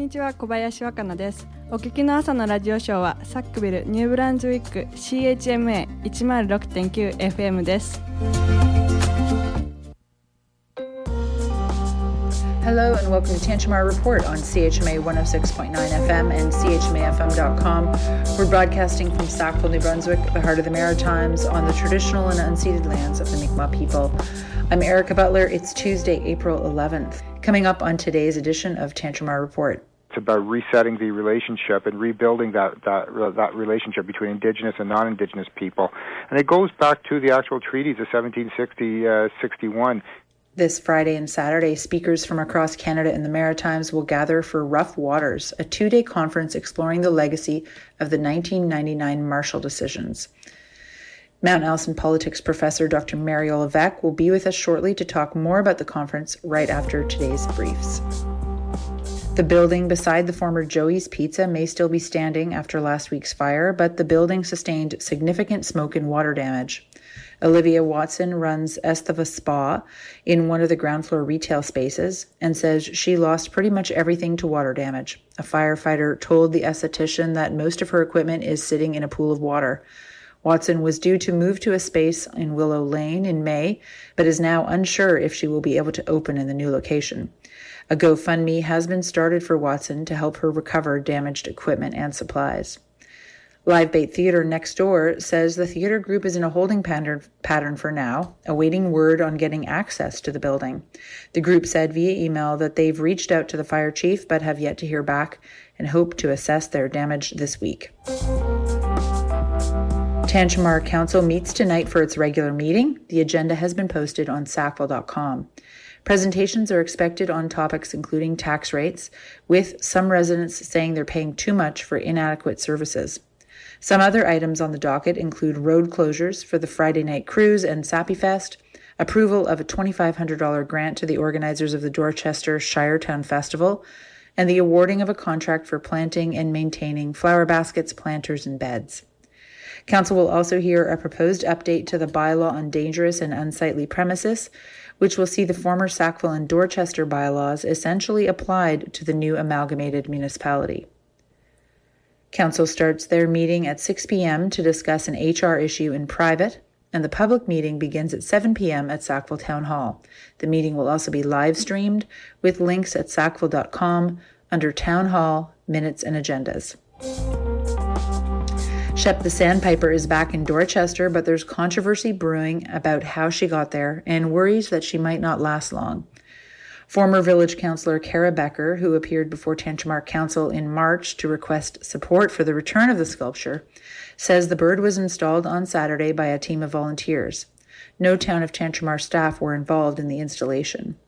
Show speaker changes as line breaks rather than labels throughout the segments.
にちは小林若菜ですお聞きの朝のラジオショーはサックビルニューブランズウィック CHMA106.9FM です
Hello and welcome to Tantramar Report on CHMA 106.9 FM and CHMAFM.com. We're broadcasting from Sackville, New Brunswick, the heart of the Maritimes, on the traditional and unceded lands of the Mi'kmaq people. I'm Erica Butler. It's Tuesday, April 11th. Coming up on today's edition of Tantramar Report.
It's about resetting the relationship and rebuilding that that that relationship between Indigenous and non-Indigenous people, and it goes back to the actual treaties of 1760 uh, 61.
This Friday and Saturday, speakers from across Canada and the Maritimes will gather for Rough Waters, a two day conference exploring the legacy of the 1999 Marshall decisions. Mount Allison politics professor Dr. Mario Levesque will be with us shortly to talk more about the conference right after today's briefs. The building beside the former Joey's Pizza may still be standing after last week's fire, but the building sustained significant smoke and water damage. Olivia Watson runs Esteva Spa in one of the ground floor retail spaces and says she lost pretty much everything to water damage. A firefighter told the esthetician that most of her equipment is sitting in a pool of water. Watson was due to move to a space in Willow Lane in May, but is now unsure if she will be able to open in the new location. A GoFundMe has been started for Watson to help her recover damaged equipment and supplies. Live Bait Theatre next door says the theatre group is in a holding pattern, for now, awaiting word on getting access to the building. The group said via email that they've reached out to the fire chief but have yet to hear back and hope to assess their damage this week. Tantramar Council meets tonight for its regular meeting. The agenda has been posted on sackville.com. Presentations are expected on topics including tax rates, with some residents saying they're paying too much for inadequate services. Some other items on the docket include road closures for the Friday night cruise and Sappy Fest, approval of a $2,500 grant to the organizers of the Dorchester Shiretown Festival, and the awarding of a contract for planting and maintaining flower baskets, planters, and beds. Council will also hear a proposed update to the bylaw on dangerous and unsightly premises, which will see the former Sackville and Dorchester bylaws essentially applied to the new amalgamated municipality. Council starts their meeting at 6 p.m. to discuss an HR issue in private, and the public meeting begins at 7 p.m. at Sackville Town Hall. The meeting will also be live streamed with links at sackville.com under Town Hall, Minutes, and Agendas. Shep the Sandpiper is back in Dorchester, but there's controversy brewing about how she got there and worries that she might not last long. Former village councillor Kara Becker, who appeared before Tantramar Council in March to request support for the return of the sculpture, says the bird was installed on Saturday by a team of volunteers. No town of Tantramar staff were involved in the installation.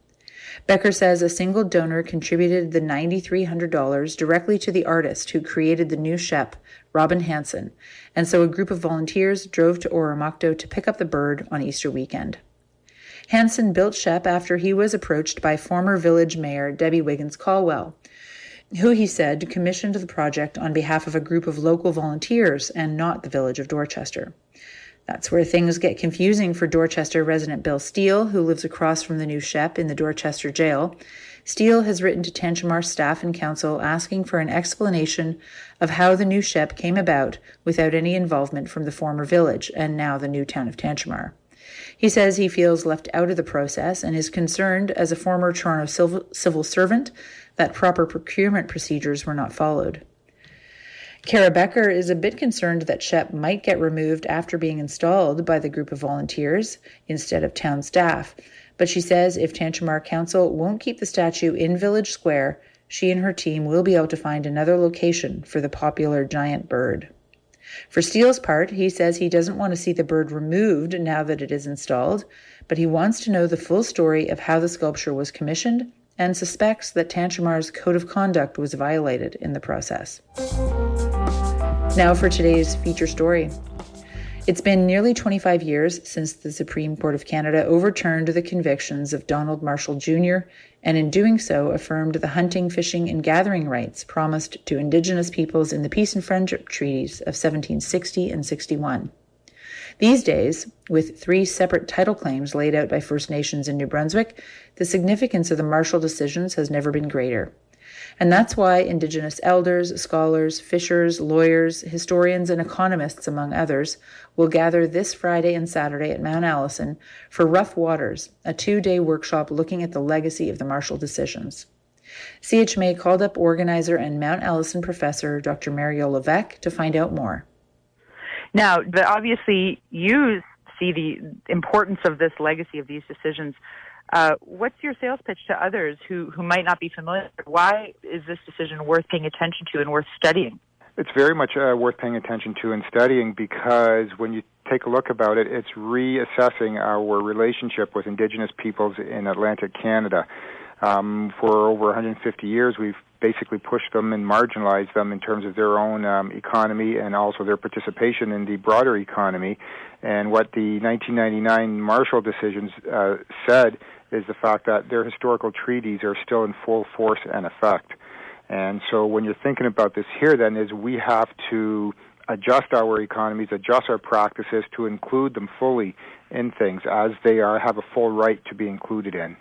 Becker says a single donor contributed the $9,300 directly to the artist who created the new Shep, Robin Hanson, and so a group of volunteers drove to Oromocto to pick up the bird on Easter weekend. Hanson built Shep after he was approached by former village mayor Debbie Wiggins Colwell, who he said commissioned the project on behalf of a group of local volunteers and not the village of Dorchester. That's where things get confusing for Dorchester resident Bill Steele, who lives across from the new Shep in the Dorchester jail. Steele has written to Tantramar staff and council asking for an explanation of how the new Shep came about without any involvement from the former village and now the new town of Tantramar. He says he feels left out of the process and is concerned, as a former Toronto civil, civil servant, that proper procurement procedures were not followed. Kara Becker is a bit concerned that Shep might get removed after being installed by the group of volunteers instead of town staff, but she says if Tantramar Council won't keep the statue in Village Square, she and her team will be able to find another location for the popular giant bird. For Steele's part, he says he doesn't want to see the bird removed now that it is installed, but he wants to know the full story of how the sculpture was commissioned and suspects that Tantramar's code of conduct was violated in the process. Now for today's feature story. It's been nearly 25 years since the Supreme Court of Canada overturned the convictions of Donald Marshall Jr. and in doing so affirmed the hunting, fishing, and gathering rights promised to Indigenous peoples in the Peace and Friendship Treaties of 1760 and 61. These days, with three separate title claims laid out by First Nations in New Brunswick, the significance of the Marshall decisions has never been greater. And that's why Indigenous elders, scholars, fishers, lawyers, historians, and economists, among others, will gather this Friday and Saturday at Mount Allison for Rough Waters, a two day workshop looking at the legacy of the Marshall decisions. CHMA called up organizer and Mount Allison professor Dr. Mario Levesque to find out more.
Now, obviously, you see the importance of this legacy of these decisions. Uh, what's your sales pitch to others who, who might not be familiar? Why is this decision worth paying attention to and worth studying?
It's very much uh, worth paying attention to and studying because when you take a look about it, it's reassessing our relationship with Indigenous peoples in Atlantic Canada. Um, for over 150 years, we've basically pushed them and marginalized them in terms of their own um, economy and also their participation in the broader economy. And what the 1999 Marshall decisions uh, said is the fact that their historical treaties are still in full force and effect. And so when you're thinking about this here, then is we have to adjust our economies, adjust our practices to include them fully in things as they are have a full right to be included in.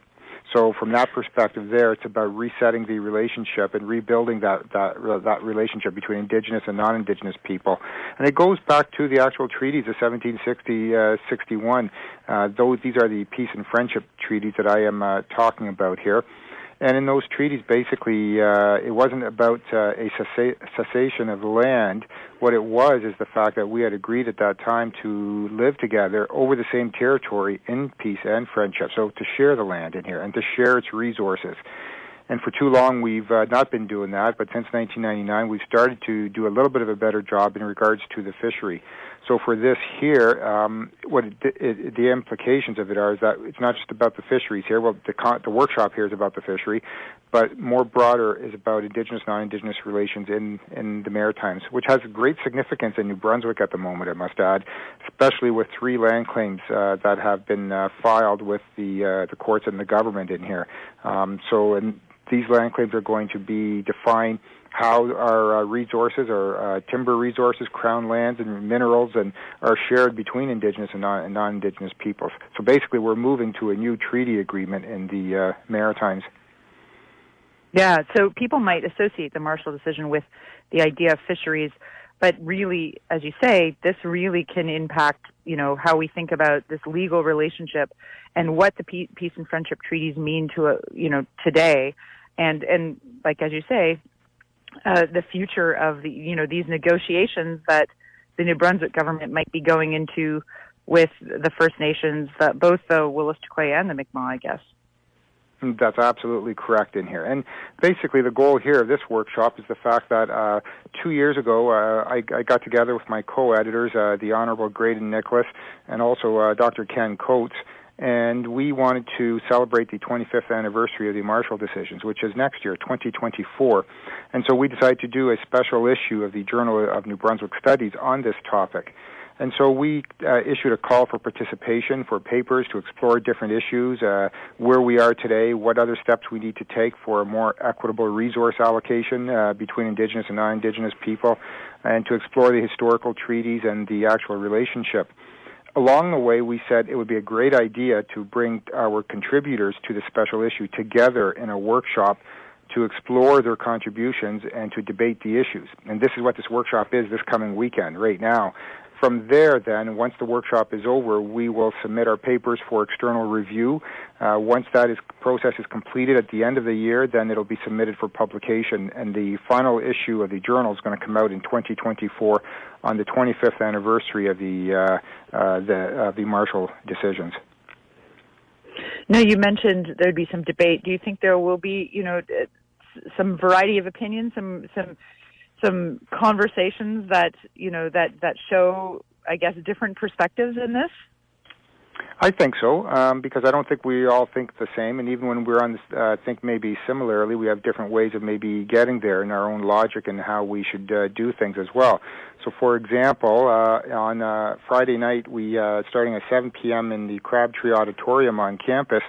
So from that perspective, there it's about resetting the relationship and rebuilding that that that relationship between indigenous and non-indigenous people, and it goes back to the actual treaties of 1760 uh, 61. Uh, those these are the peace and friendship treaties that I am uh, talking about here. And in those treaties, basically, uh, it wasn't about uh, a cessation of land. What it was is the fact that we had agreed at that time to live together over the same territory in peace and friendship. So to share the land in here and to share its resources. And for too long, we've uh, not been doing that. But since 1999, we've started to do a little bit of a better job in regards to the fishery. So for this here, um, what it, it, the implications of it are is that it's not just about the fisheries here. Well, the, con- the workshop here is about the fishery, but more broader is about Indigenous, non-Indigenous relations in in the Maritimes, which has great significance in New Brunswick at the moment. I must add, especially with three land claims uh, that have been uh, filed with the uh, the courts and the government in here. Um, so, and these land claims are going to be defined how our uh, resources, our uh, timber resources, crown lands, and minerals, and are shared between indigenous and, non- and non-indigenous peoples. So basically, we're moving to a new treaty agreement in the uh, Maritimes.
Yeah, so people might associate the Marshall decision with the idea of fisheries, but really, as you say, this really can impact, you know, how we think about this legal relationship and what the peace and friendship treaties mean to, a, you know, today. And and like as you say, uh, the future of the you know these negotiations that the New Brunswick government might be going into with the First Nations, uh, both the Wolastoqey and the Mi'kmaq, I guess.
That's absolutely correct in here. And basically, the goal here of this workshop is the fact that uh, two years ago, uh, I, I, got together with my co-editors, uh, the Honorable Graydon Nicholas, and also uh, Dr. Ken Coates, and we wanted to celebrate the 25th anniversary of the Marshall decisions, which is next year, 2024. And so we decided to do a special issue of the Journal of New Brunswick Studies on this topic. And so we uh, issued a call for participation for papers to explore different issues, uh, where we are today, what other steps we need to take for a more equitable resource allocation uh, between Indigenous and non-Indigenous people, and to explore the historical treaties and the actual relationship along the way, we said it would be a great idea to bring our contributors to the special issue together in a workshop to explore their contributions and to debate the issues. And this is what this workshop is this coming weekend, right now. From there, then, once the workshop is over, we will submit our papers for external review. Uh, once that is, process is completed at the end of the year, then it'll be submitted for publication, and the final issue of the journal is going to come out in 2024 on the 25th anniversary of the uh, uh, the uh, the Marshall decisions.
Now, you mentioned there'd be some debate. Do you think there will be, you know, some variety of opinions, some some some conversations that you know that that show, I guess, different perspectives in this?
I think so, um, because I don't think we all think the same, and even when we're on, uh, think maybe similarly, we have different ways of maybe getting there in our own logic and how we should uh, do things as well. So, for example, uh, on uh, Friday night, we uh, starting at 7 p.m. in the Crabtree Auditorium on campus,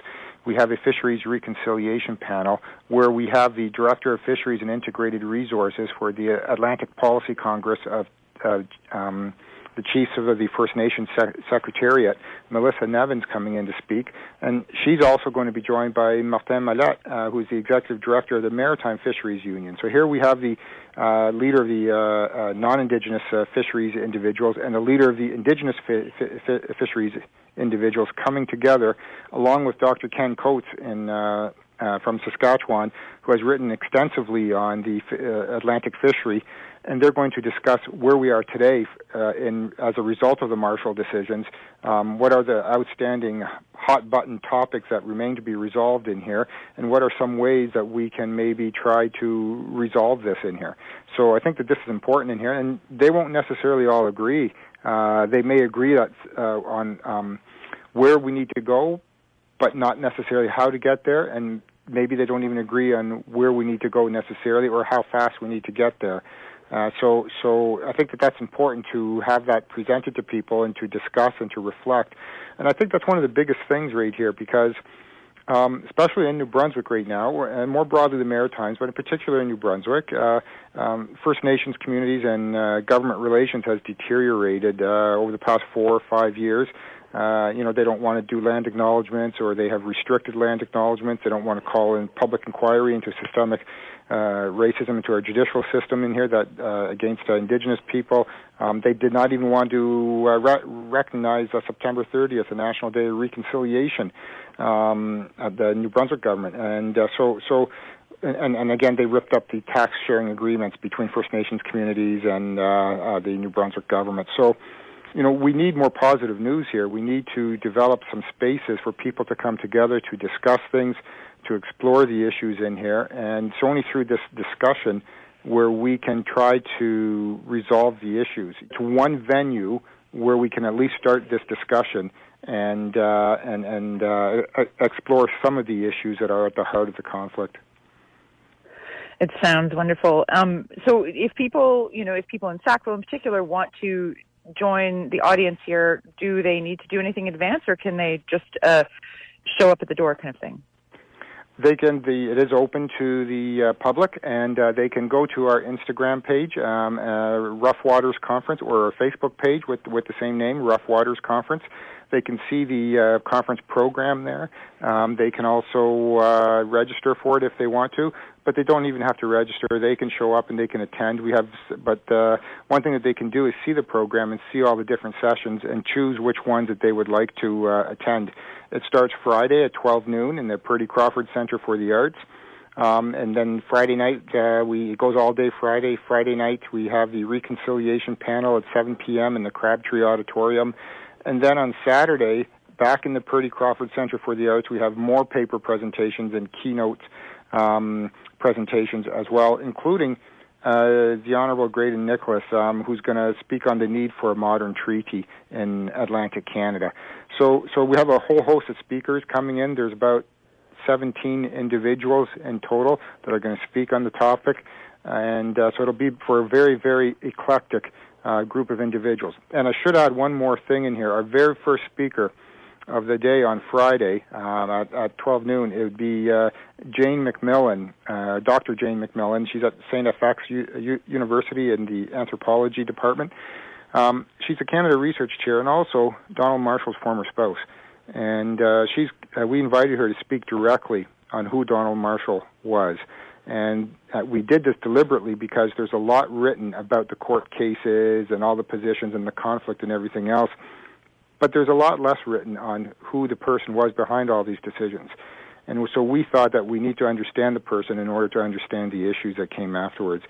we have a fisheries reconciliation panel where we have the director of fisheries and integrated resources for the Atlantic Policy Congress of uh, um, the chiefs of the First Nations Sec- Secretariat, Melissa Nevins, coming in to speak. And she's also going to be joined by Martin Mallet, uh, who's the executive director of the Maritime Fisheries Union. So here we have the uh, leader of the uh, uh, non-Indigenous uh, fisheries individuals and the leader of the Indigenous fi- fi- fisheries individuals coming together, along with Dr. Ken Coates in uh, from Saskatchewan, who has written extensively on the uh, Atlantic fishery, and they're going to discuss where we are today uh, in as a result of the Marshall decisions. Um, what are the outstanding hot button topics that remain to be resolved in here, and what are some ways that we can maybe try to resolve this in here? So I think that this is important in here, and they won't necessarily all agree. Uh, they may agree that uh, on um, where we need to go, but not necessarily how to get there, and maybe they don't even agree on where we need to go necessarily or how fast we need to get there. Uh, so, so I think that that's important to have that presented to people and to discuss and to reflect. And I think that's one of the biggest things right here because, um, especially in New Brunswick right now, and more broadly the Maritimes, but in particular in New Brunswick, uh, um, First Nations communities and uh, government relations has deteriorated uh, over the past four or five years. Uh, you know, they don't want to do land acknowledgments or they have restricted land acknowledgments. They don't want to call in public inquiry into systemic uh, racism into our judicial system in here that uh, against uh, indigenous people. Um, they did not even want to uh, re- recognize uh, September 30th, the National Day of Reconciliation, um, the New Brunswick government. And uh, so, so and, and again, they ripped up the tax sharing agreements between First Nations communities and uh, uh, the New Brunswick government. So, you know, we need more positive news here. We need to develop some spaces for people to come together to discuss things, to explore the issues in here, and it's only through this discussion where we can try to resolve the issues to one venue where we can at least start this discussion and uh, and and uh, explore some of the issues that are at the heart of the conflict.
It sounds wonderful. Um, so, if people, you know, if people in Sackville in particular want to join the audience here, do they need to do anything in advance, or can they just uh, show up at the door, kind of thing?
They can. The it is open to the uh, public, and uh, they can go to our Instagram page, um, uh, Rough Waters Conference, or our Facebook page with with the same name, Rough Waters Conference. They can see the uh, conference program there. Um, they can also uh, register for it if they want to, but they don't even have to register. They can show up and they can attend. We have, but uh, one thing that they can do is see the program and see all the different sessions and choose which ones that they would like to uh, attend. It starts Friday at 12 noon in the Purdy Crawford Center for the Arts. Um, and then Friday night, uh, we it goes all day Friday. Friday night, we have the reconciliation panel at 7 p.m. in the Crabtree Auditorium. And then on Saturday, back in the Purdy Crawford Center for the Arts, we have more paper presentations and keynote um, presentations as well, including uh, the Honorable Graydon Nicholas, um, who's going to speak on the need for a modern treaty in Atlantic Canada. So, so we have a whole host of speakers coming in. There's about 17 individuals in total that are going to speak on the topic, and uh, so it'll be for a very, very eclectic uh, group of individuals. And I should add one more thing in here. Our very first speaker of the day on Friday um, at, at 12 noon, it would be uh, Jane McMillan, uh, Dr. Jane McMillan. She's at St. FX U- U- University in the anthropology department. Um, she's a Canada Research Chair and also Donald Marshall's former spouse. And uh, she's uh, we invited her to speak directly on who Donald Marshall was. And uh, we did this deliberately because there's a lot written about the court cases and all the positions and the conflict and everything else. But there's a lot less written on who the person was behind all these decisions. And so we thought that we need to understand the person in order to understand the issues that came afterwards.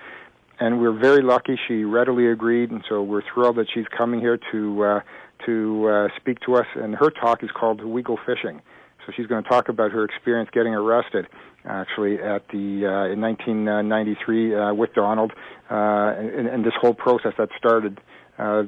And we're very lucky she readily agreed, and so we're thrilled that she's coming here to uh, to uh, speak to us. And her talk is called "We Go Fishing." So she's going to talk about her experience getting arrested, actually, at the uh, in 1993 uh, with Donald, uh, and, and this whole process that started uh,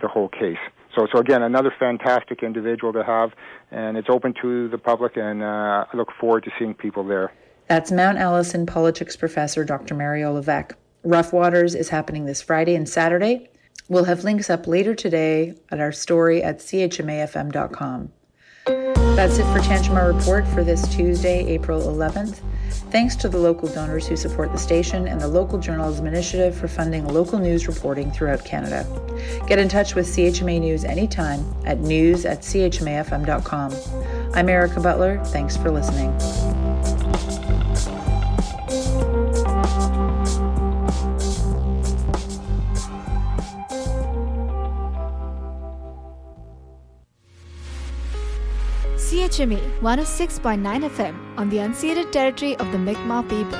the whole case. So, so again, another fantastic individual to have, and it's open to the public, and uh, I look forward to seeing people there.
That's Mount Allison politics professor Dr. Mario Levesque. Rough Waters is happening this Friday and Saturday. We'll have links up later today at our story at chmafm.com. That's it for Tantramar Report for this Tuesday, April 11th. Thanks to the local donors who support the station and the Local Journalism Initiative for funding local news reporting throughout Canada. Get in touch with CHMA News anytime at news at chmafm.com. I'm Erica Butler. Thanks for listening.
CHMA 106.9 FM on the unceded territory of the Mi'kmaq people.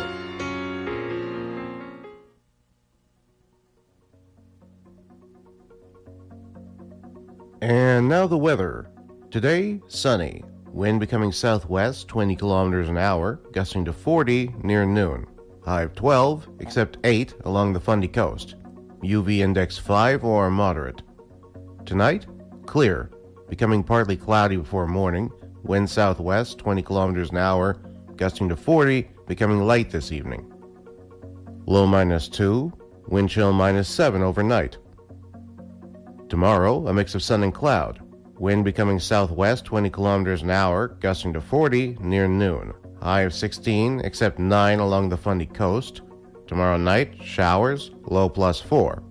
And now the weather. Today, sunny. Wind becoming southwest 20 kilometers an hour, gusting to 40 near noon. High of 12, except 8 along the Fundy coast. UV index 5 or moderate. Tonight, clear, becoming partly cloudy before morning. Wind southwest 20 kilometers an hour, gusting to 40, becoming light this evening. Low minus 2, wind chill minus 7 overnight. Tomorrow, a mix of sun and cloud. Wind becoming southwest 20 kilometers an hour, gusting to 40 near noon. High of 16, except 9 along the Fundy coast. Tomorrow night, showers, low plus 4.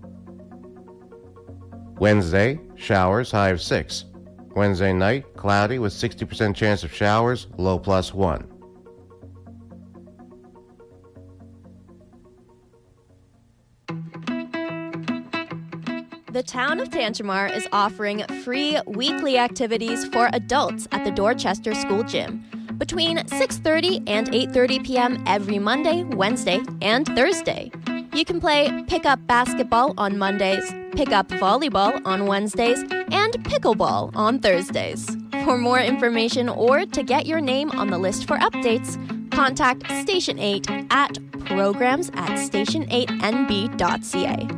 Wednesday, showers, high of 6. Wednesday night, cloudy with 60% chance of showers, low plus 1.
The town of Tantramar is offering free weekly activities for adults at the Dorchester School Gym between 6:30 and 8:30 p.m. every Monday, Wednesday, and Thursday. You can play pickup basketball on Mondays, pickup volleyball on Wednesdays, and pickleball on Thursdays. For more information or to get your name on the list for updates, contact Station 8 at programs at station8nb.ca.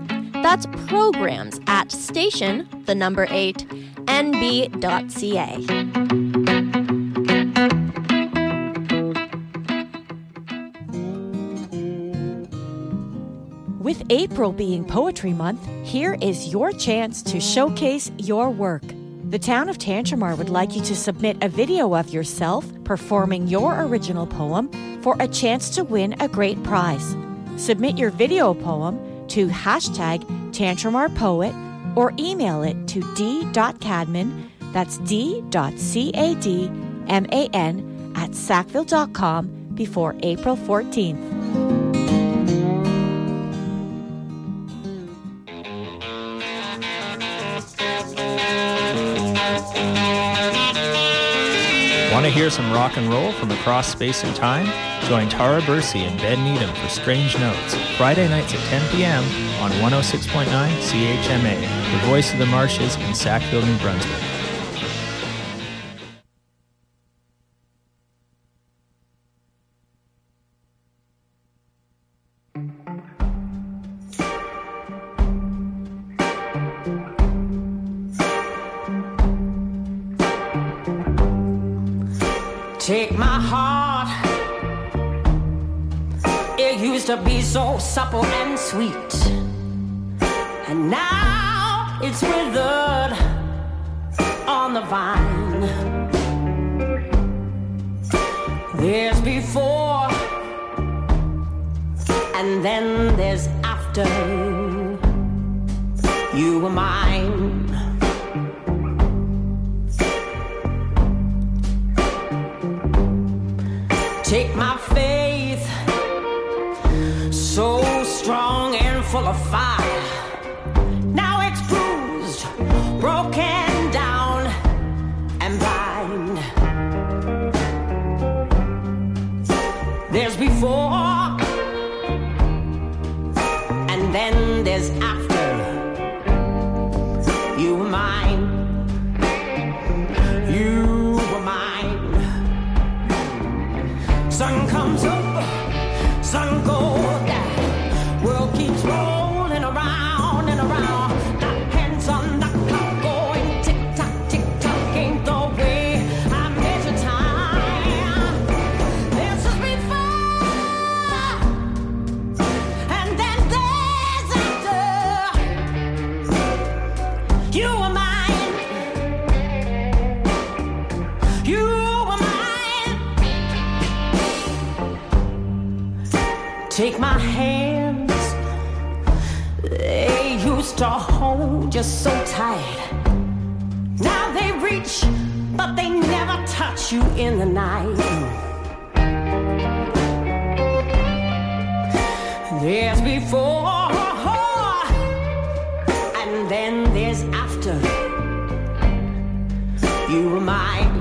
That's programs at station, the number 8, nb.ca.
With April being Poetry Month, here is your chance to showcase your work. The town of Tantramar would like you to submit a video of yourself performing your original poem for a chance to win a great prize. Submit your video poem to hashtag tantramarpoet or email it to d.cadman, that's d.cadman at sackville.com before April 14th.
Hear some rock and roll from across space and time? Join Tara Bursey and Ben Needham for Strange Notes, Friday nights at 10 p.m. on 106.9 CHMA, the voice of the marshes in Sackville, New Brunswick.
Supple and sweet. And now it's withered on the vine. There's before, and then there's after. Fire.
Take my hands, they used to hold you so tight. Now they reach, but they never touch you in the night. There's before, and then there's after. You were mine.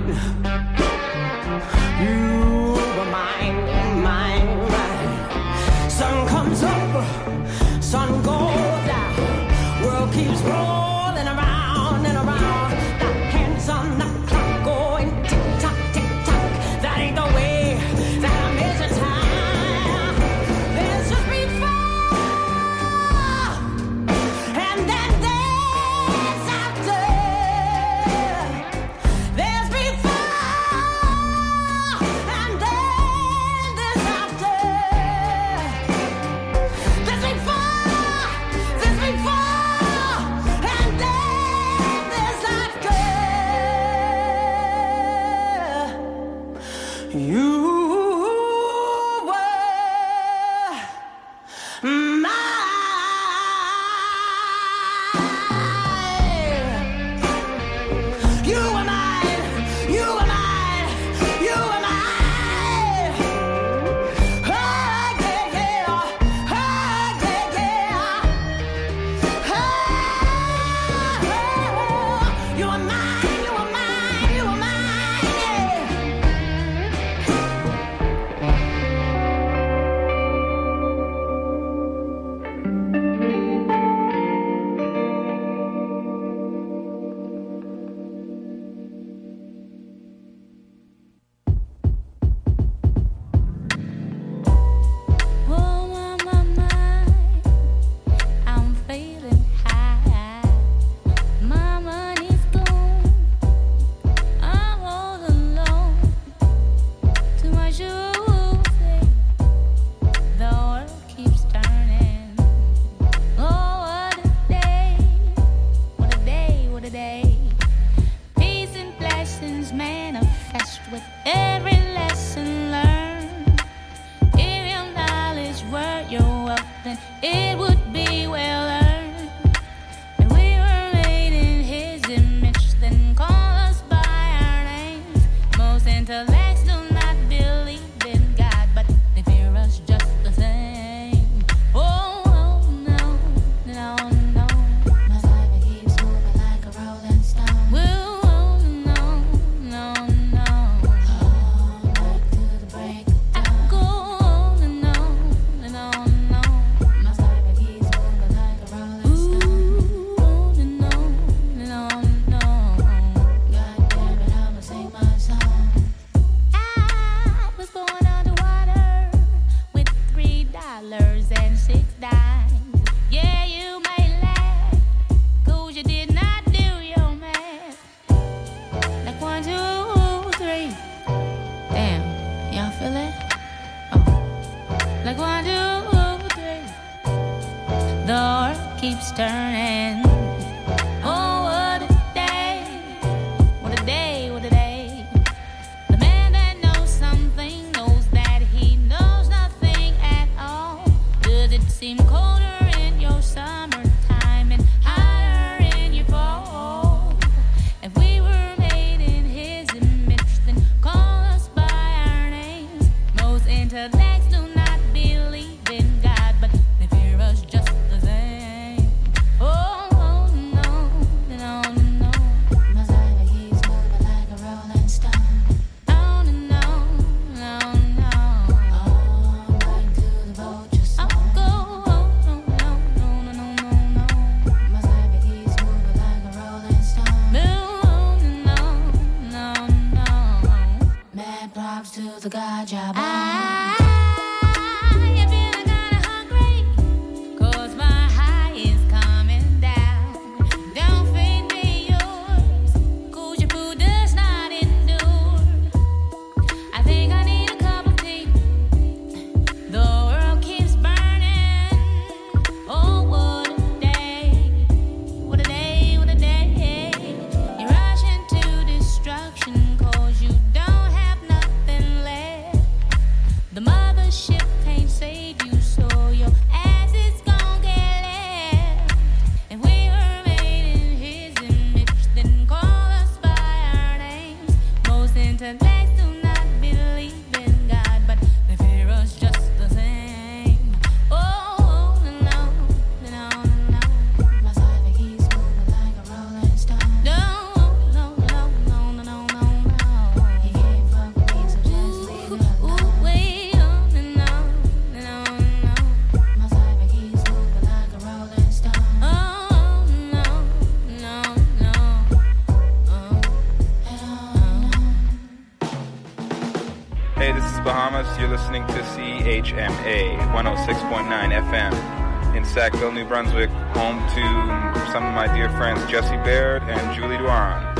Thomas.
You're listening to CHMA 106.9 FM in Sackville, New Brunswick, home to some of my dear friends Jesse Baird and Julie Duran.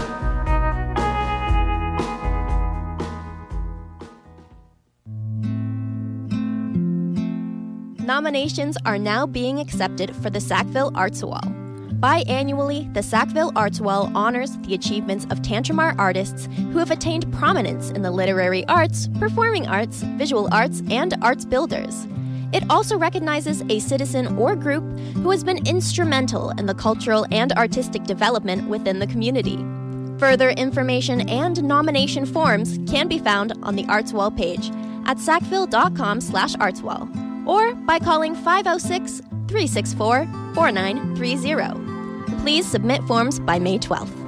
Nominations are now being accepted for the Sackville Arts Wall. Biannually, the Sackville Arts Wall honors the achievements of Tantramar artists who have attained prominence in the literary arts, performing arts, visual arts, and arts builders. It also recognizes a citizen or group who has been instrumental in the cultural and artistic development within the community. Further information and nomination forms can be found on the Artswall page at sackville.com slash artswall or by calling 506 364 4930. Please submit forms by May 12th.